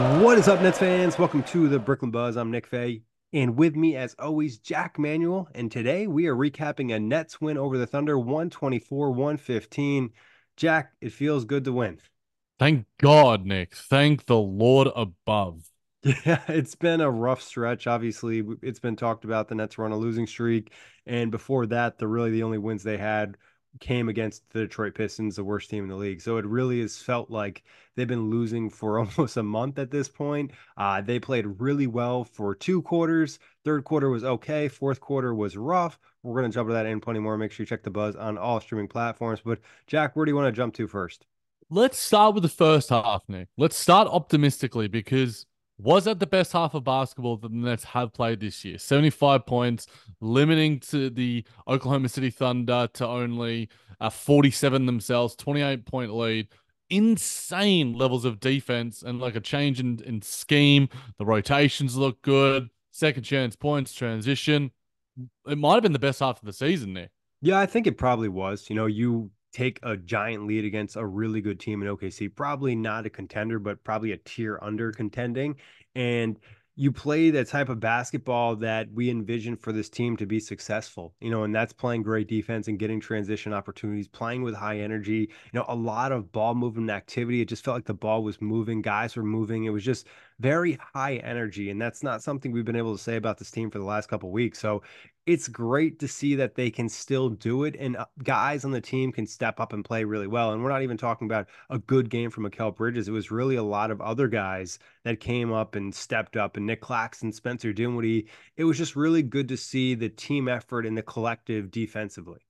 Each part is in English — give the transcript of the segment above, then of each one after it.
What is up, Nets fans? Welcome to the Brooklyn Buzz. I'm Nick Fay, and with me, as always, Jac Manuell. And today we are recapping a Nets win over the Thunder 124 115. Jac, it feels good to win. Thank God, Nick. Thank the Lord above. Yeah, it's been a rough stretch. Obviously, it's been talked about the Nets were on a losing streak, and before that, the really the only wins they had came against the Detroit Pistons, the worst team in the league. So it really has felt like they've been losing for almost a month at this point. Uh, they played really well for two quarters. Third quarter was okay. Fourth quarter was rough. We're going to jump to that in plenty more. Make sure you check the buzz on all streaming platforms. But Jac, where do you want to jump to first? Let's start with the first half, Nick. Let's start optimistically because was that the best half of basketball that the Nets have played this year? 75 points, limiting to the Oklahoma City Thunder to only uh, 47 themselves, 28 point lead. Insane levels of defense and like a change in, in scheme. The rotations look good. Second chance points, transition. It might have been the best half of the season there. Yeah, I think it probably was. You know, you take a giant lead against a really good team in OKC, probably not a contender, but probably a tier under contending. And you play the type of basketball that we envision for this team to be successful, you know, and that's playing great defense and getting transition opportunities, playing with high energy, you know, a lot of ball movement activity. It just felt like the ball was moving, guys were moving. It was just very high energy. And that's not something we've been able to say about this team for the last couple weeks. So it's great to see that they can still do it and uh, guys on the team can step up and play really well. And we're not even talking about a good game from Mikal Bridges. It was really a lot of other guys that came up and stepped up and Nic Claxton, Spencer Dinwiddie. It was just really good to see the team effort and the collective defensively.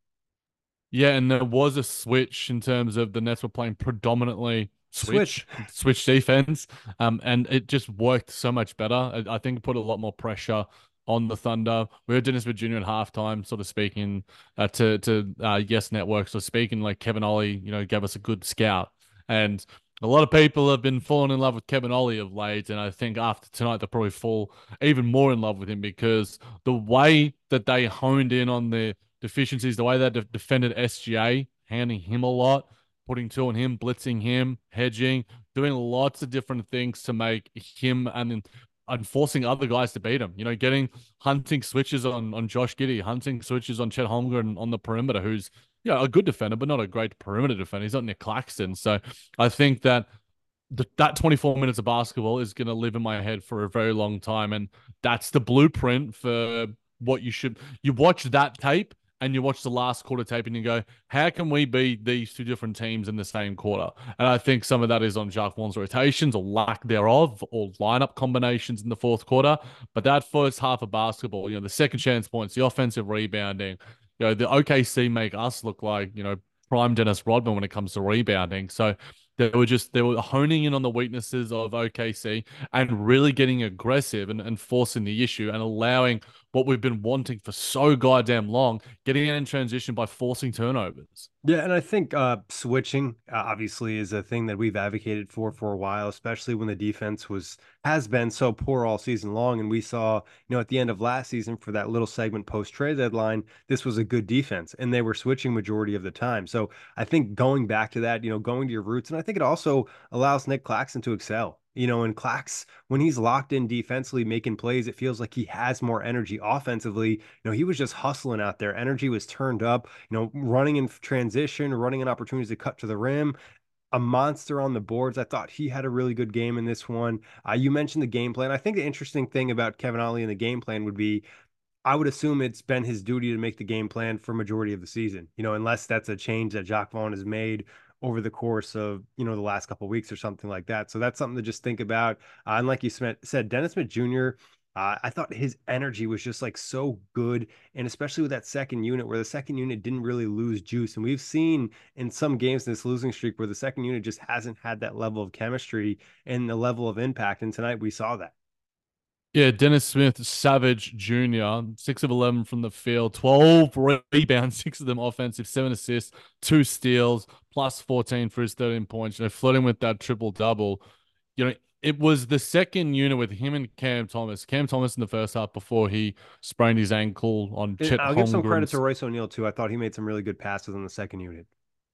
Yeah, and there was a switch in terms of the Nets were playing predominantly switch switch, switch defense, um, and it just worked so much better. I, I think put a lot more pressure on the Thunder. We heard Dennis Virginia at halftime, sort of speaking uh, to to uh, Yes Network, so speaking like Kevin Ollie, you know, gave us a good scout, and a lot of people have been falling in love with Kevin Ollie of late, and I think after tonight they'll probably fall even more in love with him because the way that they honed in on the deficiencies, the way they de- defended SGA, handing him a lot, putting two on him, blitzing him, hedging, doing lots of different things to make him and and forcing other guys to beat him. You know, getting hunting switches on on Josh Giddey, hunting switches on Chet Holmgren on the perimeter, who's you know, a good defender, but not a great perimeter defender. He's not Nic Claxton. So I think that the, that 24 minutes of basketball is going to live in my head for a very long time. And that's the blueprint for what you should. You watch that tape and you watch the last quarter tape and you go, how can we beat these two different teams in the same quarter? And I think some of that is on Jacque Vaughn's rotations or lack thereof or lineup combinations in the fourth quarter. But that first half of basketball, you know, the second chance points, the offensive rebounding, you know, the OKC make us look like, you know, prime Dennis Rodman when it comes to rebounding. So they were just they were honing in on the weaknesses of OKC and really getting aggressive and, and forcing the issue and allowing what we've been wanting for so goddamn long, getting in transition by forcing turnovers. Yeah, and I think uh, switching uh, obviously is a thing that we've advocated for for a while, especially when the defense was has been so poor all season long. And we saw, you know, at the end of last season for that little segment post trade deadline, this was a good defense, and they were switching majority of the time. So I think going back to that, you know, going to your roots, and I think it also allows Nic Claxton to excel. You know, and Clax, when he's locked in defensively, making plays, it feels like he has more energy offensively. You know, he was just hustling out there. Energy was turned up, you know, running in transition, running in opportunities to cut to the rim. A monster on the boards. I thought he had a really good game in this one. Uh, you mentioned the game plan. I think the interesting thing about Kevin Ollie and the game plan would be I would assume it's been his duty to make the game plan for majority of the season. You know, unless that's a change that Jacque Vaughn has made over the course of you know the last couple weeks or something like that. So that's something to just think about. Uh, and like you said, Dennis Smith Jr. Uh, I thought his energy was just like so good, and especially with that second unit, where the second unit didn't really lose juice. And we've seen in some games this losing streak where the second unit just hasn't had that level of chemistry and the level of impact. And tonight we saw that. Yeah, Dennis Smith Savage Jr., six of 11 from the field, 12 rebounds, six of them offensive, seven assists, two steals, plus 14 for his 13 points. You know, flirting with that triple double. You know, it was the second unit with him and Cam Thomas. Cam Thomas in the first half before he sprained his ankle on Chet I'll give some credit to Royce O'Neale, too. I thought he made some really good passes in the second unit.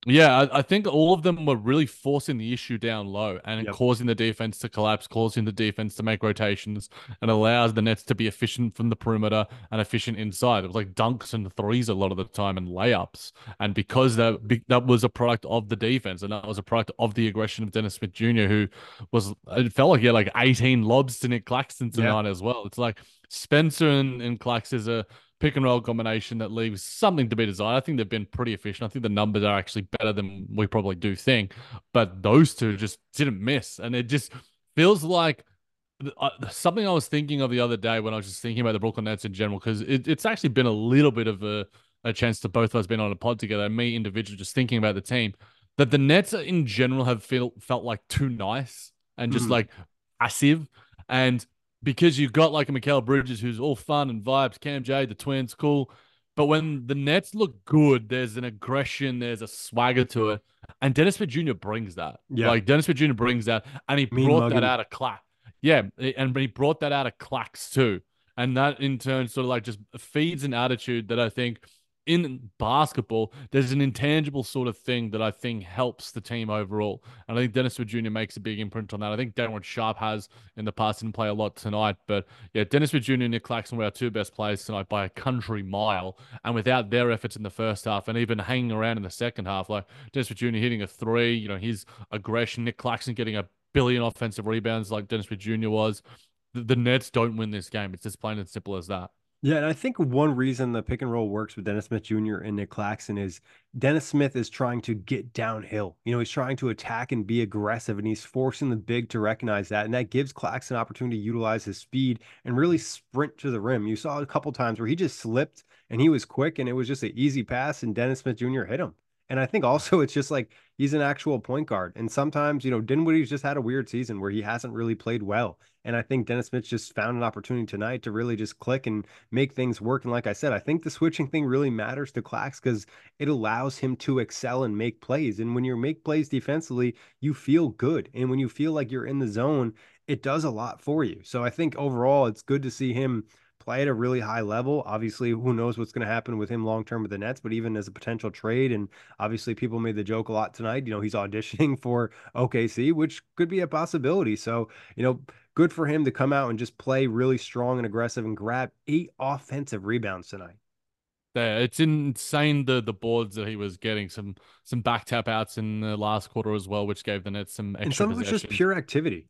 Yeah, I, I, think all of them were really forcing the issue down low and yep. causing the defense to collapse, causing the defense to make rotations, and allows the Nets to be efficient from the perimeter and efficient inside. It was like dunks and threes a lot of the time and layups, and because that that was a product of the defense and that was a product of the aggression of Dennis Smith Jr., who was it felt like he had like 18 lobs to Nic Claxton tonight as well. It's like Spencer and, and Clax is a pick and roll combination that leaves something to be desired. I think they've been pretty efficient. I think the numbers are actually better than we probably do think, but those two just didn't miss. And it just feels like uh, something I was thinking of the other day when I was just thinking about the Brooklyn Nets in general, because it, it's actually been a little bit of a, a chance to both of us being on a pod together, me individually just thinking about the team, that the Nets in general have feel, felt like too nice and just mm. like passive. And because you've got like a Mikal Bridges who's all fun and vibes, Cam J, the twins, cool. But when the Nets look good, there's an aggression, there's a swagger to it. And Dennis Smith Jr. brings that. Yeah. Like Dennis Smith Jr. brings that. And he mean brought mugging. that out of Clack. Yeah. And he brought that out of Clax too. And that in turn sort of like just feeds an attitude that I think – in basketball, there's an intangible sort of thing that I think helps the team overall. And I think Dennis Wood Jr. makes a big imprint on that. I think Day'Ron Sharpe has in the past, didn't play a lot tonight. But yeah, Dennis Wood Jr. and Nic Claxton were our two best players tonight by a country mile. And without their efforts in the first half and even hanging around in the second half, like Dennis Smith Jr. hitting a three, you know, his aggression, Nic Claxton getting a billion offensive rebounds like Dennis Wood Jr. was. The, the Nets don't win this game. It's as plain and simple as that. Yeah, and I think one reason the pick and roll works with Dennis Smith Jr. and Nic Claxton is Dennis Smith is trying to get downhill. You know, he's trying to attack and be aggressive, and he's forcing the big to recognize that. And that gives Claxton opportunity to utilize his speed and really sprint to the rim. You saw a couple times where he just slipped and he was quick, and it was just an easy pass, and Dennis Smith Jr. hit him. And I think also it's just like he's an actual point guard. And sometimes, you know, Dinwiddie's just had a weird season where he hasn't really played well. And I think Dennis Smith just found an opportunity tonight to really just click and make things work. And like I said, I think the switching thing really matters to Clax because it allows him to excel and make plays. And when you make plays defensively, you feel good. And when you feel like you're in the zone, it does a lot for you. So I think overall, it's good to see him play at a really high level. Obviously, who knows what's going to happen with him long term with the Nets, but even as a potential trade, and obviously people made the joke a lot tonight. You know, he's auditioning for OKC, which could be a possibility. So, you know, good for him to come out and just play really strong and aggressive and grab eight offensive rebounds tonight. Yeah, it's insane the the boards that he was getting some some back tap outs in the last quarter as well, which gave the Nets some extra. And some of it's just pure activity.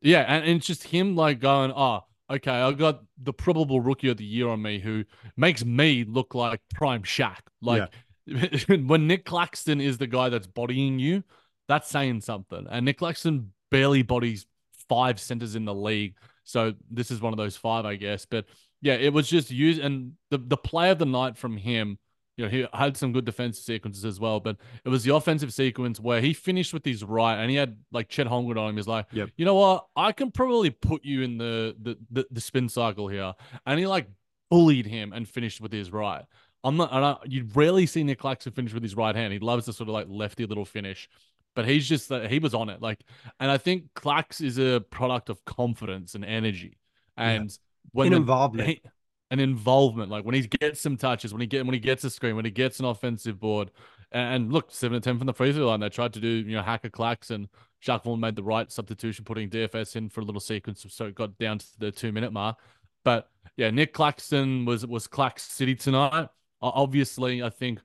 Yeah, and, and it's just him like going, oh, okay, I got the probable rookie of the year on me who makes me look like prime Shaq. Like yeah. when Nic Claxton is the guy that's bodying you, that's saying something. And Nic Claxton barely bodies five centers in the league. So this is one of those five, I guess. But yeah, it was just used and the, the play of the night from him you know, he had some good defensive sequences as well, but it was the offensive sequence where he finished with his right and he had like Chet Holmgren on him. He's like, yep. you know what? I can probably put you in the, the, the, the spin cycle here. And he like bullied him and finished with his right. I'm not, I you'd rarely see Nic Claxton finish with his right hand. He loves the sort of like lefty little finish, but he's just uh, he was on it. Like, and I think Clax is a product of confidence and energy, and yeah. when involvement. He, an involvement. Like when he gets some touches, when he get when he gets a screen, when he gets an offensive board, and, look, seven to ten from the free throw line. They tried to do you know hack-a-Clax, and Jacque made the right substitution, putting DFS in for a little sequence, so it got down to the two minute mark. But yeah, Nic Claxton was was Clax City tonight. Obviously, I think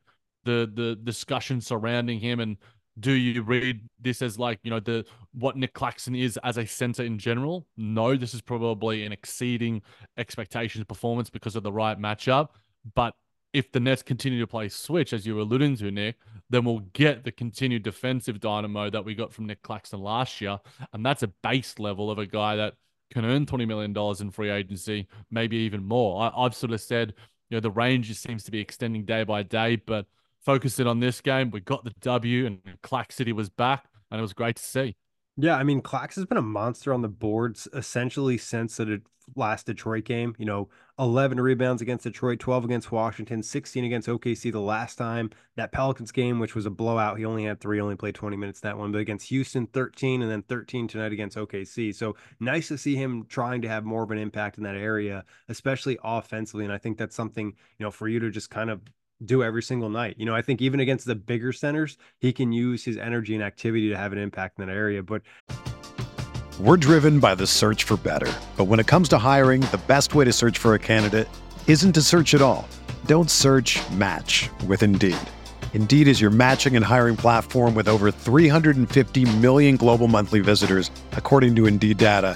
the the discussion surrounding him and do you read this as like you know the what Nic Claxton is as a center in general? No, this is probably an exceeding expectations performance because of the right matchup. But if the Nets continue to play switch, as you were alluding to, Nick, then we'll get the continued defensive dynamo that we got from Nic Claxton last year, and that's a base level of a guy that can earn twenty million dollars in free agency, maybe even more. I, I've sort of said, you know, the range just seems to be extending day by day, but focusing on this game. We got the W, and Clax City was back, and it was great to see. Yeah, I mean, Clax has been a monster on the boards essentially since the last Detroit game. You know, 11 rebounds against Detroit, 12 against Washington, 16 against OKC the last time. That Pelicans game, which was a blowout, he only had three, only played 20 minutes that one. But against Houston, 13, and then 13 tonight against OKC. So nice to see him trying to have more of an impact in that area, especially offensively. And I think that's something, you know, for you to just kind of do every single night. You know, I think even against the bigger centers, he can use his energy and activity to have an impact in that area. But we're driven by the search for better. But when it comes to hiring, the best way to search for a candidate isn't to search at all. Don't search match with Indeed. Indeed is your matching and hiring platform with over 350 million global monthly visitors, according to Indeed data,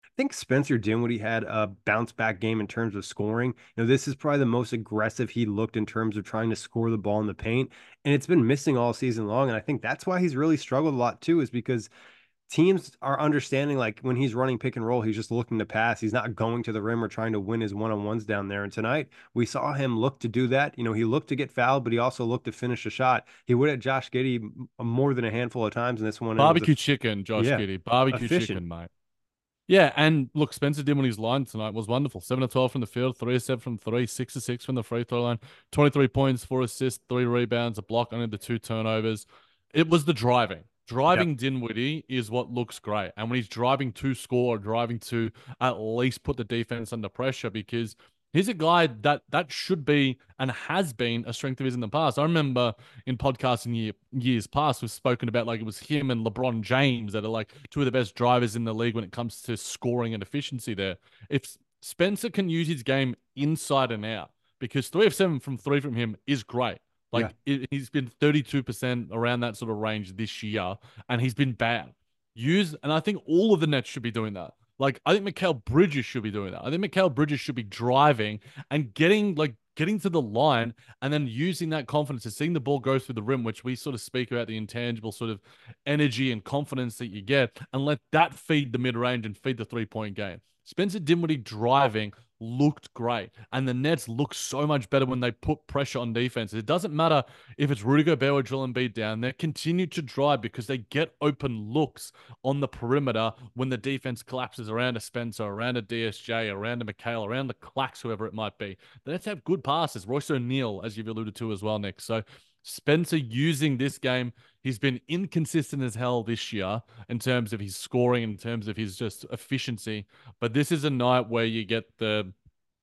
I think Spencer Dinwiddie had a bounce back game in terms of scoring. You know, this is probably the most aggressive he looked in terms of trying to score the ball in the paint. And it's been missing all season long. And I think that's why he's really struggled a lot too, is because – teams are understanding like when he's running pick and roll, he's just looking to pass. He's not going to the rim or trying to win his one on ones down there. And tonight we saw him look to do that. You know, he looked to get fouled, but he also looked to finish a shot. He would at Josh Giddey more than a handful of times in this one. Barbecue a, chicken, Josh yeah, Giddey. Barbecue efficient. chicken, mate. Yeah, and look, Spencer Dinwiddie's line tonight was wonderful. Seven to twelve from the field, three to seven from three, six to six from the free throw line, twenty-three points, four assists, three rebounds, a block, only the two turnovers. It was the driving. Driving yep. Dinwiddie is what looks great. And when he's driving to score or driving to at least put the defense under pressure, because he's a guy that that should be and has been a strength of his in the past. I remember in podcasting year, years past, we've spoken about like it was him and LeBron James that are like two of the best drivers in the league when it comes to scoring and efficiency there. If Spencer can use his game inside and out, because three of seven from three from him is great. Like yeah. it, he's been 32% around that sort of range this year, and he's been bad. Use and I think all of the Nets should be doing that. Like I think Mikal Bridges should be doing that. I think Mikal Bridges should be driving and getting like getting to the line and then using that confidence and seeing the ball go through the rim, which we sort of speak about the intangible sort of energy and confidence that you get, and let that feed the mid range and feed the three point game. Spencer Dinwiddie driving looked great. And the Nets look so much better when they put pressure on defense. It doesn't matter if it's Rudy Gobert or Joel Embiid down there. Continue to drive because they get open looks on the perimeter when the defense collapses around a Spencer, around a DSJ, around a Mikal, around the Clax, whoever it might be. The Nets have good passes. Royce O'Neale, as you've alluded to as well, Nick. So Spencer using this game. He's been inconsistent as hell this year in terms of his scoring, in terms of his just efficiency. But this is a night where you get the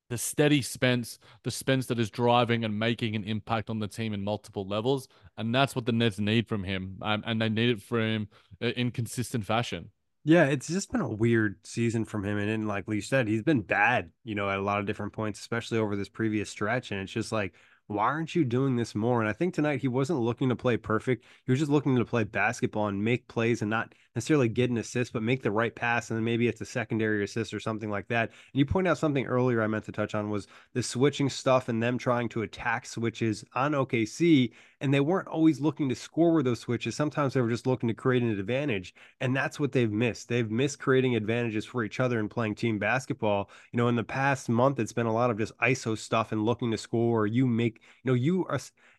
the steady Spence, the Spence that is driving and making an impact on the team in multiple levels, and that's what the Nets need from him, um, and they need it from him uh, in consistent fashion. Yeah, it's just been a weird season from him, and, and like you said, he's been bad, you know, at a lot of different points, especially over this previous stretch, and it's just like why aren't you doing this more? And I think tonight he wasn't looking to play perfect. He was just looking to play basketball and make plays and not necessarily get an assist, but make the right pass. And then maybe it's a secondary assist or something like that. And you point out something earlier I meant to touch on was the switching stuff and them trying to attack switches on OKC. And they weren't always looking to score with those switches. Sometimes they were just looking to create an advantage. And that's what they've missed. They've missed creating advantages for each other and playing team basketball. You know, in the past month, it's been a lot of just ISO stuff and looking to score. Or you make you know, you are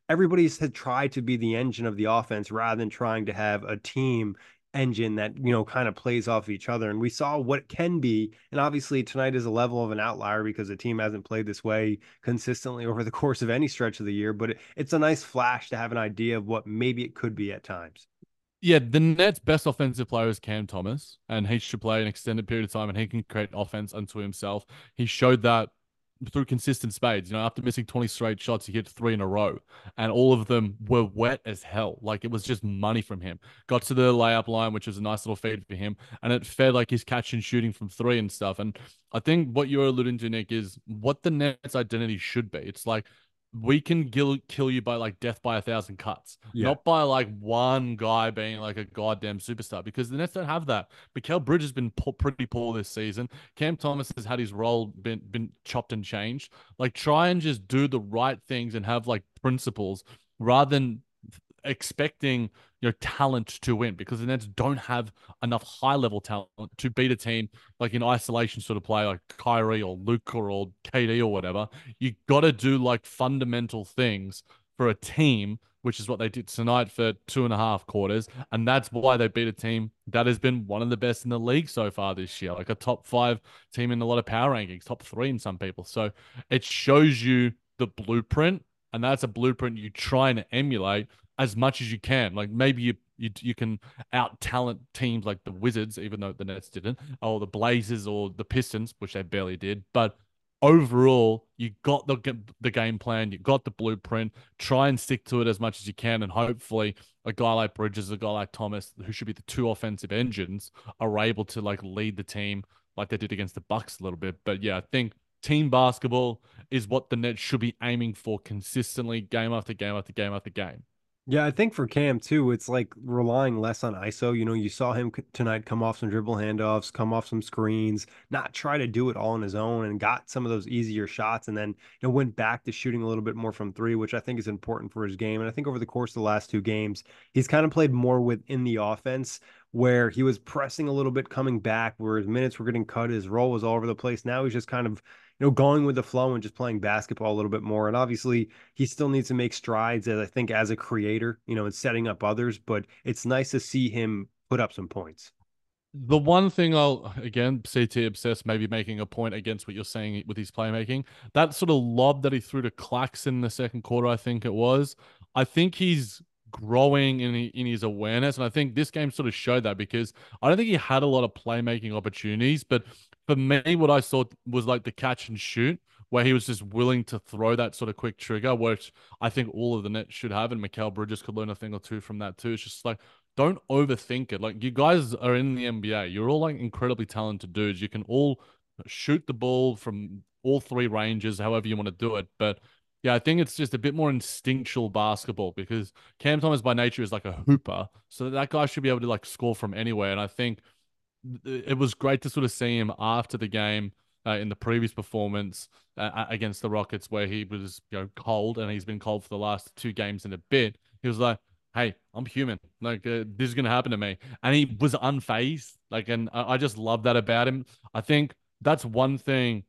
everybody's had tried to be the engine of the offense rather than trying to have a team engine that you know kind of plays off each other and we saw what can be and obviously tonight is a level of an outlier because the team hasn't played this way consistently over the course of any stretch of the year but it, it's a nice flash to have an idea of what maybe it could be at times yeah, the Nets' best offensive player is Cam Thomas, and he should play an extended period of time, and he can create offense unto himself. He showed that through consistent spades. You know, after missing 20 straight shots, he hit three in a row, and all of them were wet as hell. Like it was just money from him. Got to the layup line, which was a nice little feed for him, and it fed like he's catching shooting from three and stuff. And I think what you're alluding to, Nick, is what the Nets' identity should be. It's like we can kill kill you by like death by a thousand cuts, yeah. not by like one guy being like a goddamn superstar. Because the Nets don't have that. Mikal Bridge has been po- pretty poor this season. Cam Thomas has had his role been been chopped and changed. Like try and just do the right things and have like principles rather than expecting your talent to win because the Nets don't have enough high level talent to beat a team like in isolation sort of play like Kyrie or Luka or KD or whatever. You got to do like fundamental things for a team, which is what they did tonight for two and a half quarters. And that's why they beat a team that has been one of the best in the league so far this year, like a top five team in a lot of power rankings, top three in some people. So it shows you the blueprint. And that's a blueprint you try and emulate as much as you can. Like maybe you you, you can out talent teams like the Wizards, even though the Nets didn't, or the Blazers or the Pistons, which they barely did. But overall, you got the the game plan, you got the blueprint. Try and stick to it as much as you can, and hopefully, a guy like Bridges, a guy like Thomas, who should be the two offensive engines, are able to like lead the team like they did against the Bucks a little bit. But yeah, I think team basketball is what the Nets should be aiming for consistently, game after game after game after game. Yeah, I think for Cam too, it's like relying less on ISO. You know, you saw him tonight come off some dribble handoffs, come off some screens, not try to do it all on his own, and got some of those easier shots, and then you know went back to shooting a little bit more from three, which I think is important for his game. And I think over the course of the last two games, he's kind of played more within the offense where he was pressing a little bit coming back, where his minutes were getting cut, his role was all over the place. Now he's just kind of you know, going with the flow and just playing basketball a little bit more. And obviously, he still needs to make strides as I think as a creator, you know, and setting up others. But it's nice to see him put up some points. The one thing I'll again CT obsessed, maybe making a point against what you're saying with his playmaking. That sort of lob that he threw to Claxton in the second quarter, I think it was. I think he's growing in in his awareness, and I think this game sort of showed that because I don't think he had a lot of playmaking opportunities, but for me, what I saw was like the catch and shoot, where he was just willing to throw that sort of quick trigger, which I think all of the Nets should have, and Mikal Bridges could learn a thing or two from that too. It's just like don't overthink it. Like you guys are in the NBA, you're all like incredibly talented dudes. You can all shoot the ball from all three ranges, however you want to do it, but yeah, I think it's just a bit more instinctual basketball because Cam Thomas by nature is like a hooper. So that guy should be able to like score from anywhere. And I think it was great to sort of see him after the game uh, in the previous performance uh, against the Rockets, where he was you know cold and he's been cold for the last two games in a bit. He was like, "Hey, I'm human. Like uh, this is gonna happen to me," and he was unfazed. Like, and I, I just love that about him. I think that's one thing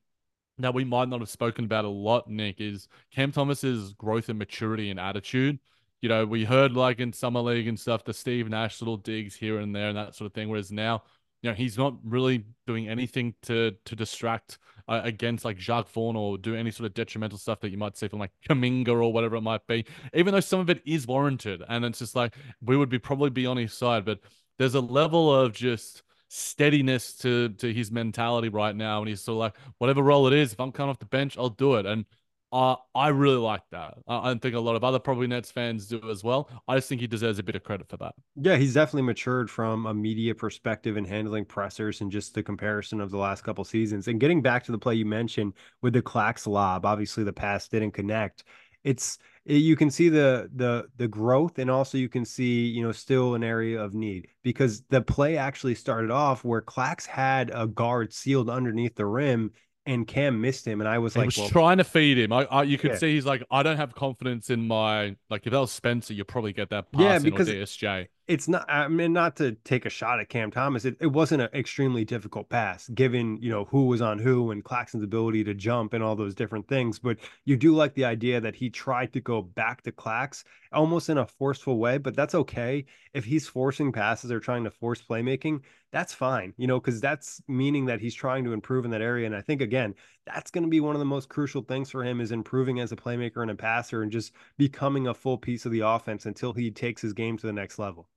that we might not have spoken about a lot, Nick, is Cam Thomas's growth and maturity and attitude. You know, we heard like in summer league and stuff, the Steve Nash little digs here and there and that sort of thing. Whereas now, you know, he's not really doing anything to to distract uh, against like Jacque Vaughn or do any sort of detrimental stuff that you might see from like Kuminga or whatever it might be. Even though some of it is warranted, and it's just like we would be probably be on his side, but there's a level of just steadiness to to his mentality right now, and he's sort of like, whatever role it is, if I'm coming off the bench, I'll do it. And uh, I really like that. I think a lot of other probably Nets fans do as well. I just think he deserves a bit of credit for that. Yeah, he's definitely matured from a media perspective and handling pressers and just the comparison of the last couple seasons. And getting back to the play you mentioned with the Clax lob, obviously the pass didn't connect. It's Eh, you can see the the the growth and also you can see you know still an area of need because the play actually started off where Clax had a guard sealed underneath the rim and Cam missed him, and I was he like, was well, trying to feed him. I, I you could yeah. see he's like, I don't have confidence in my like. If that was Spencer, you probably get that pass yeah, because or DSJ. It's not. I mean, not to take a shot at Cam Thomas. It, it wasn't an extremely difficult pass, given you know who was on who and Claxton's ability to jump and all those different things. But you do like the idea that he tried to go back to Clax almost in a forceful way. But that's okay if he's forcing passes or trying to force playmaking that's fine, you know, because that's meaning that he's trying to improve in that area. And I think again, that's going to be one of the most crucial things for him is improving as a playmaker and a passer and just becoming a full piece of the offense until he takes his game to the next level.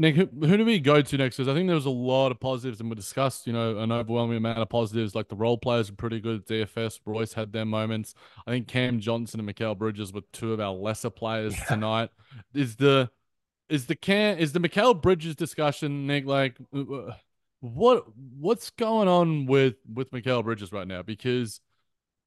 Nick, who, who do we go to next? Because I think there was a lot of positives, and we discussed, you know, an overwhelming amount of positives. Like the role players were pretty good at DFS. Royce had their moments. I think Cam Johnson and Mikal Bridges were two of our lesser players yeah. tonight. Is the is the can is the Mikal Bridges discussion, Nick? Like, uh, what what's going on with with Mikal Bridges right now? Because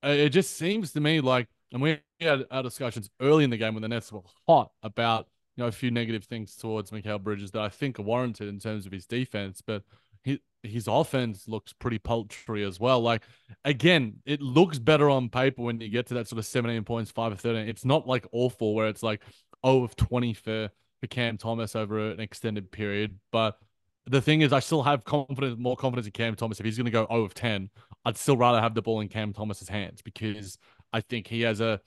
it just seems to me like, and we had our discussions early in the game when the Nets were hot about you know a few negative things towards Mikal Bridges that I think are warranted in terms of his defense, but he, his offense looks pretty paltry as well. Like again, it looks better on paper when you get to that sort of 17 points, five or 13. It's not like awful where it's like oh of 20 for for Cam Thomas over an extended period. But the thing is, I still have confidence, more confidence in Cam Thomas. If he's going to go 0 of 10, I'd still rather have the ball in Cam Thomas's hands because I think he has a,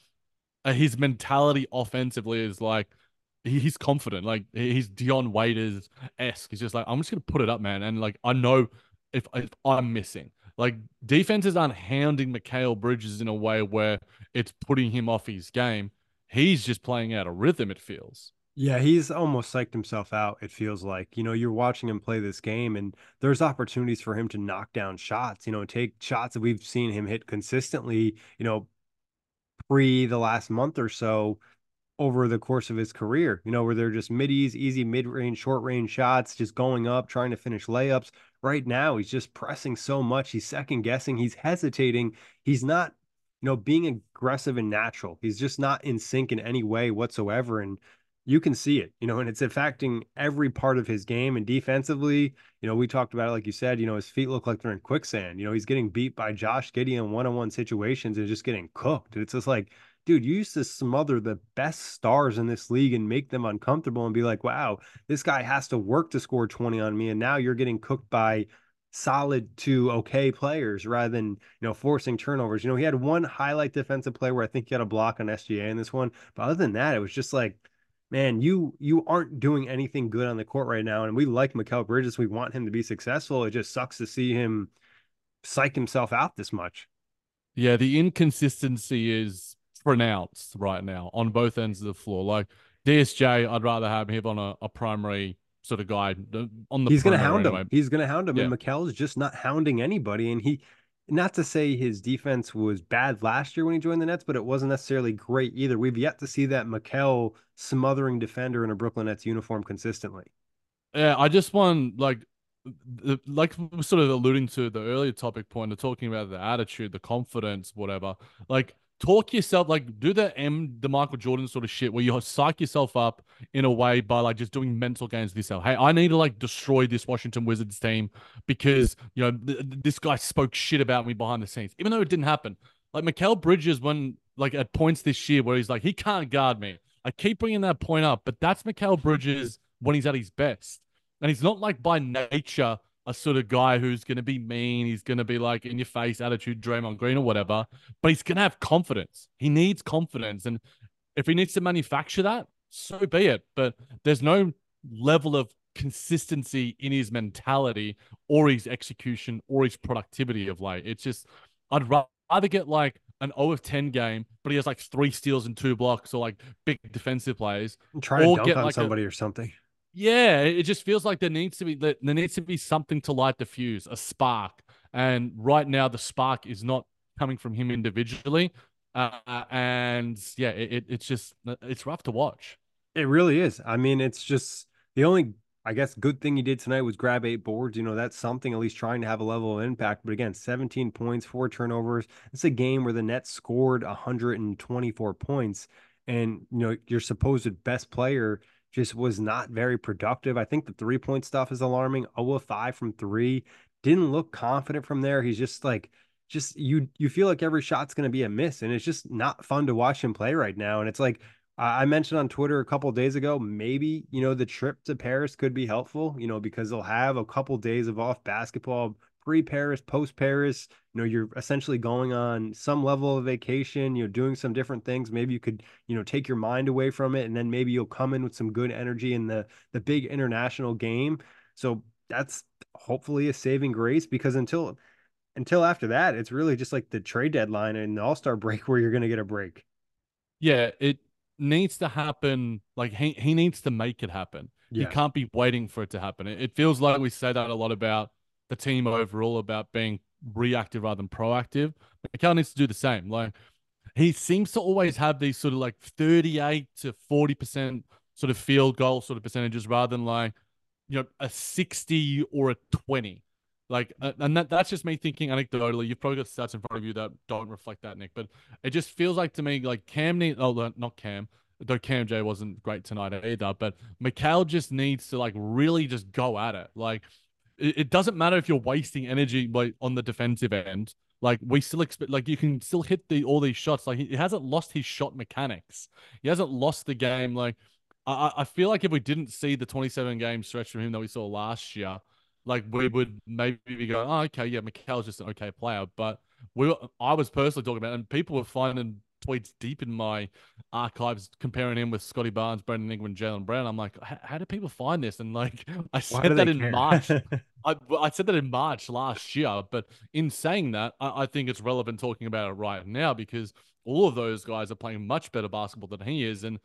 a his mentality offensively is like he's confident. Like he's Dion Waiters esque. He's just like, I'm just gonna put it up, man. And like I know if, if I'm missing. Like defenses aren't hounding Mikal Bridges in a way where it's putting him off his game. He's just playing out a rhythm, it feels. Yeah, he's almost psyched himself out, it feels like. You know, you're watching him play this game, and there's opportunities for him to knock down shots, you know, take shots that we've seen him hit consistently, you know, pre the last month or so over the course of his career, you know, where they're just middies, easy mid range, short range shots, just going up, trying to finish layups. Right now, he's just pressing so much. He's second guessing, he's hesitating. He's not, you know, being aggressive and natural. He's just not in sync in any way whatsoever. And you can see it, you know, and it's affecting every part of his game. And defensively, you know, we talked about it, like you said, you know, his feet look like they're in quicksand. You know, he's getting beat by Josh Giddey in one on one situations and just getting cooked. It's just like, dude, you used to smother the best stars in this league and make them uncomfortable and be like, wow, this guy has to work to score 20 on me. And now you're getting cooked by solid to okay players rather than you know forcing turnovers. You know, he had one highlight defensive play where I think he had a block on SGA in this one, but other than that, it was just like man, you you aren't doing anything good on the court right now. And we like Mikal Bridges. We want him to be successful. It just sucks to see him psych himself out this much. Yeah, the inconsistency is pronounced right now on both ends of the floor. Like DSJ, I'd rather have him on a, a primary sort of guy on the. He's going to hound anyway. him. He's going to hound him, yeah. and Mikal is just not hounding anybody. And he not to say his defense was bad last year when he joined the Nets, but it wasn't necessarily great either. We've yet to see that Mikal smothering defender in a Brooklyn Nets uniform consistently. Yeah, I just want like like sort of alluding to the earlier topic point of talking about the attitude, the confidence, whatever. Like talk yourself like do the M the Michael Jordan sort of shit where you psych yourself up in a way by like just doing mental games with yourself. Hey, I need to like destroy this Washington Wizards team because you know th- this guy spoke shit about me behind the scenes, even though it didn't happen. Like Mikal Bridges when like at points this year where he's like he can't guard me. I keep bringing that point up, but that's Mikal Bridges when he's at his best, and he's not like by nature a sort of guy who's going to be mean. He's going to be like in your face attitude, Draymond Green or whatever. But he's going to have confidence. He needs confidence, and if he needs to manufacture that, so be it. But there's no level of consistency in his mentality or his execution or his productivity of late. It's just I'd rather get like an O of 10 game, but he has like three steals and two blocks or like big defensive plays. Try to dunk on like somebody a, or something. Yeah, it just feels like there needs to be there needs to be something to light the fuse, a spark. And right now, the spark is not coming from him individually. Uh, and yeah, it, it's just it's rough to watch. It really is. I mean, it's just the only I guess good thing he did tonight was grab eight boards. You know, that's something at least trying to have a level of impact. But again, 17 points, four turnovers. It's a game where the Nets scored 124 points, and you know your supposed best player just was not very productive. I think the three point stuff is alarming. 0 of 5 from three. Didn't look confident from there. He's just like just you you feel like every shot's going to be a miss and it's just not fun to watch him play right now and it's like I mentioned on Twitter a couple days ago, maybe, you know, the trip to Paris could be helpful, you know, because they'll have a couple days of off basketball pre Paris, post Paris. You know, you're essentially going on some level of vacation, you know, doing some different things. Maybe you could, you know, take your mind away from it and then maybe you'll come in with some good energy in the the big international game. So that's hopefully a saving grace because until until after that, it's really just like the trade deadline and the all-star break where you're gonna get a break. Yeah, it needs to happen. Like he, he needs to make it happen. Yeah. He can't be waiting for it to happen. It, it feels like we say that a lot about the team overall about being reactive rather than proactive. Mikal needs to do the same. Like he seems to always have these sort of like 38 to 40% sort of field goal sort of percentages rather than like, you know, a 60 or a 20. Like, and that, that's just me thinking anecdotally. You've probably got stats in front of you that don't reflect that, Nick. But it just feels like to me, like Cam need, oh, not Cam, though Cam J wasn't great tonight either. But Mikal just needs to like really just go at it. Like, it, doesn't matter if you're wasting energy on the defensive end. Like we still expect, like you can still hit the all these shots. Like he, he hasn't lost his shot mechanics. He hasn't lost the game. Like I, I feel like if we didn't see the 27 game stretch from him that we saw last year, like we would maybe be going, oh, okay, yeah, Mikal's just an okay player. But we, were, I was personally talking about, and people were finding tweets deep in my archives comparing him with Scottie Barnes, Brandon Ingram, Jaylen Brown. I'm like, how do people find this? And like, I said that in care? March. I, I said that in March last year. But in saying that, I, I think it's relevant talking about it right now because all of those guys are playing much better basketball than he is. And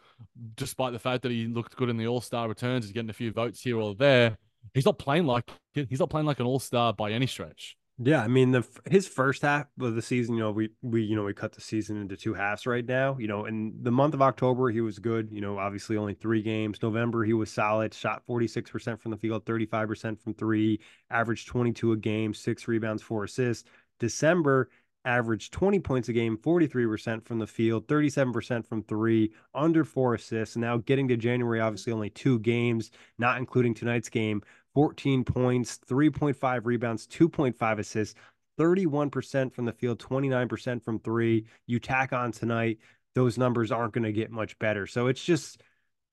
despite the fact that he looked good in the All Star returns, he's getting a few votes here or there he's not playing like he's not playing like an all star by any stretch. Yeah, I mean the his first half of the season, you know, we we you know we cut the season into two halves right now. You know, in the month of October he was good. You know, obviously only three games. November he was solid. Shot forty six percent from the field, thirty five percent from three. Averaged twenty two a game, six rebounds, four assists. December averaged 20 points a game, 43% from the field, 37% from three, under four assists. And now getting to January, obviously only two games, not including tonight's game, 14 points, 3.5 rebounds, 2.5 assists, 31% from the field, 29% from three. You tack on tonight, those numbers aren't going to get much better. So it's just,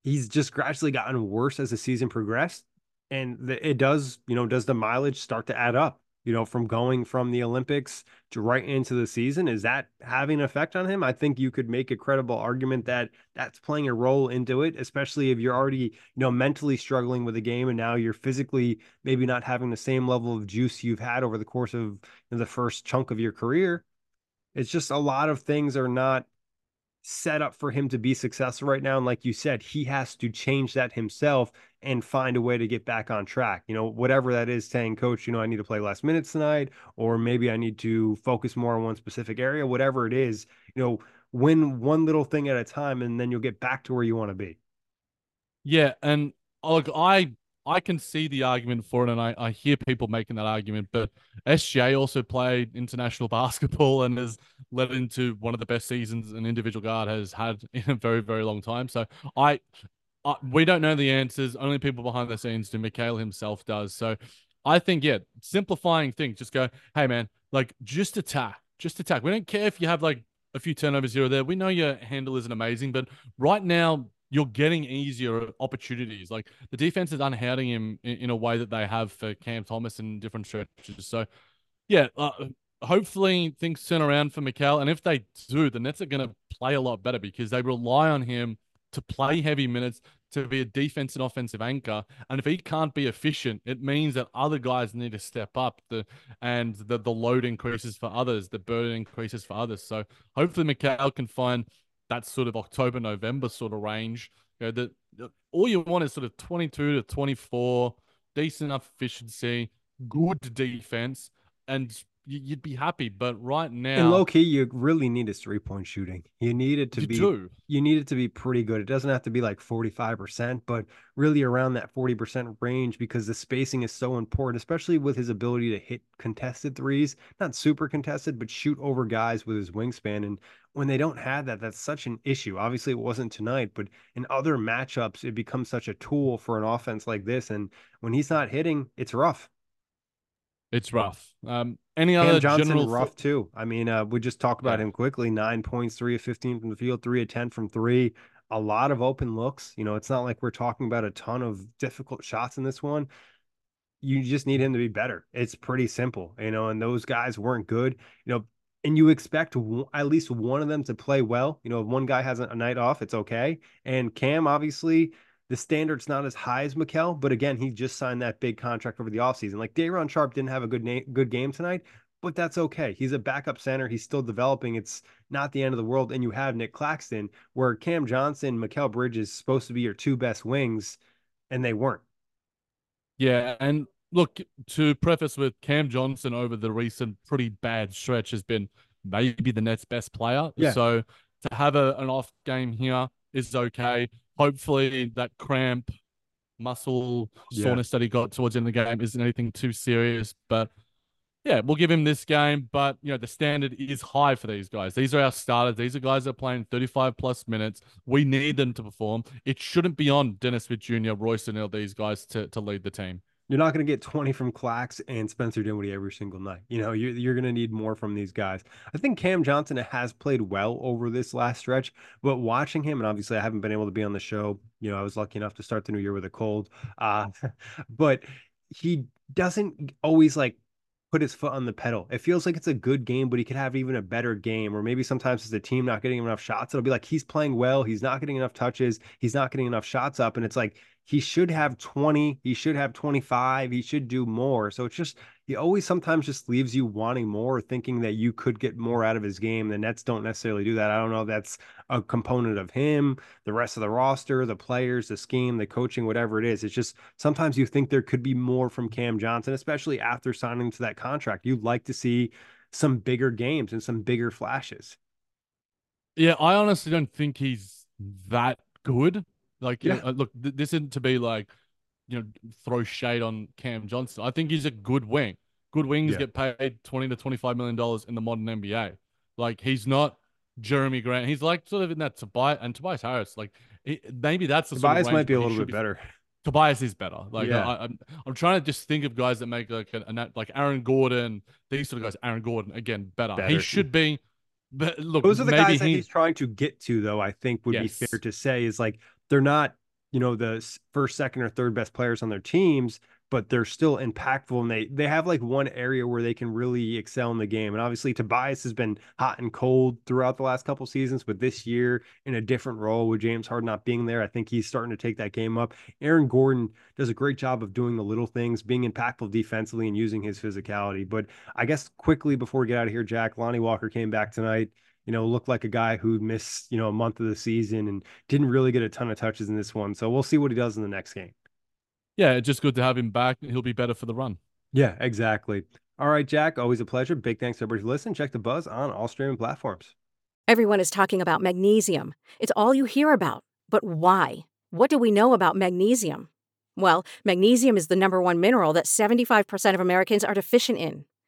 he's just gradually gotten worse as the season progressed. And it does, you know, does the mileage start to add up? You know, from going from the Olympics to right into the season? Is that having an effect on him? I think you could make a credible argument that that's playing a role into it, especially if you're already, you know, mentally struggling with the game and now you're physically maybe not having the same level of juice you've had over the course of you know, the first chunk of your career. It's just a lot of things are not set up for him to be successful right now. And like you said, he has to change that himself and find a way to get back on track. You know, whatever that is, saying, Coach, you know, I need to play less minutes tonight, or maybe I need to focus more on one specific area, whatever it is, you know, win one little thing at a time and then you'll get back to where you want to be. Yeah. And uh, look, I I can see the argument for it, and I, I hear people making that argument. But SGA also played international basketball and has led into one of the best seasons an individual guard has had in a very, very long time. So I, I we don't know the answers. Only people behind the scenes do. Mikal himself does. So I think, yeah, simplifying things. Just go, hey man, like just attack, just attack. We don't care if you have like a few turnovers here or there. We know your handle isn't amazing, but right now you're getting easier opportunities. Like the defense is unhounding him in, in, a way that they have for Cam Thomas in different stretches. So, yeah, uh, hopefully things turn around for Mikal. And if they do, the Nets are going to play a lot better because they rely on him to play heavy minutes, to be a defense and offensive anchor. And if he can't be efficient, it means that other guys need to step up the and the, the load increases for others, the burden increases for others. So hopefully Mikal can find that sort of October, November sort of range. You know, that all you want is sort of 22 to 24, decent enough efficiency, good defense, and you'd be happy. But right now, in low key, you really need his three point shooting. You need it to you be do. you need it to be pretty good. It doesn't have to be like forty five percent, but really around that forty percent range because the spacing is so important, especially with his ability to hit contested threes, not super contested, but shoot over guys with his wingspan. And when they don't have that, that's such an issue. Obviously, it wasn't tonight, but in other matchups, it becomes such a tool for an offense like this. And when he's not hitting, it's rough. It's rough. Um, any Cam other Johnson general rough too. I mean, uh, we just talked about Yeah. him quickly. Nine points, three of fifteen from the field, three of ten from three. A lot of open looks. You know, it's not like we're talking about a ton of difficult shots in this one. You just need him to be better. It's pretty simple, you know. And those guys weren't good, you know. And you expect w- at least one of them to play well. You know, if one guy has a a night off, it's okay. And Cam, obviously, the standard's not as high as Mikal, but again, he just signed that big contract over the offseason. Like Day'Ron Sharpe didn't have a good na- good game tonight, but that's okay. He's a backup center. He's still developing. It's not the end of the world. And you have Nic Claxton, where Cam Johnson, Mikal Bridge is supposed to be your two best wings, and they weren't. Yeah, and look to preface with Cam Johnson over the recent pretty bad stretch has been maybe the Nets' best player. Yeah. So to have a, an off game here is okay. Hopefully that cramp muscle Yeah. soreness that he got towards the end of the game isn't anything too serious. But yeah, we'll give him this game. But you know, the standard is high for these guys. These are our starters. These are guys that are playing 35 plus minutes. We need them to perform. It shouldn't be on Dennis Smith Jr., Royce O'Neale, these guys to, to lead the team. You're not going to get 20 from Clax and Spencer Dinwiddie every single night. You know, you're, you're going to need more from these guys. I think Cam Johnson has played well over this last stretch, but watching him, and obviously I haven't been able to be on the show. You know, I was lucky enough to start the new year with a cold. Uh, but he doesn't always like put his foot on the pedal. It feels like it's a good game, but he could have even a better game. Or maybe sometimes it's the team not getting enough shots. It'll be like he's playing well, he's not getting enough touches, he's not getting enough shots up. And it's like he should have 20, he should have 25, he should do more. So it's just he always sometimes just leaves you wanting more, thinking that you could get more out of his game. The Nets don't necessarily do that. I don't know if that's a component of him, the rest of the roster, the players, the scheme, the coaching, whatever it is. It's just sometimes you think there could be more from Cam Johnson, especially after signing to that contract. You'd like to see some bigger games and some bigger flashes. Yeah, I honestly don't think he's that good. Like, Yeah. uh, look, th- this isn't to be like, you know, throw shade on Cam Johnson. I think he's a good wing. Good wings Yeah. get paid twenty to twenty-five million dollars in the modern NBA. Like, he's not Jerami Grant. He's like sort of in that Tobias and Tobias Harris. Like, he, maybe that's the sort of might be a little bit better. Tobias is better. Like Yeah. I, I'm, I'm trying to just think of guys that make like a, a like Aaron Gordon. These sort of guys. Aaron Gordon again better. Better. He should be. But look, Those are the guys that he, he's trying to get to, though. I think would be fair to say is like they're not, you know, the first, second, or third best players on their teams, but they're still impactful and they they have like one area where they can really excel in the game. And obviously, Tobias has been hot and cold throughout the last couple seasons, but this year in a different role with James Harden not being there, I think he's starting to take that game up. Aaron Gordon does a great job of doing the little things, being impactful defensively and using his physicality. But I guess quickly before we get out of here, Jac, Lonnie Walker came back tonight you know, looked like a guy who missed, you know, a month of the season and didn't really get a ton of touches in this one. So we'll see what he does in the next game. yeah, it's just good to have him back. He'll be better for the run. Yeah, exactly. All right, Jac, always a pleasure. Big thanks to everybody for listening. Check the buzz on all streaming platforms. Everyone is talking about magnesium. It's all you hear about. But why? What do we know about magnesium? Well, magnesium is the number one mineral that 75% of Americans are deficient in.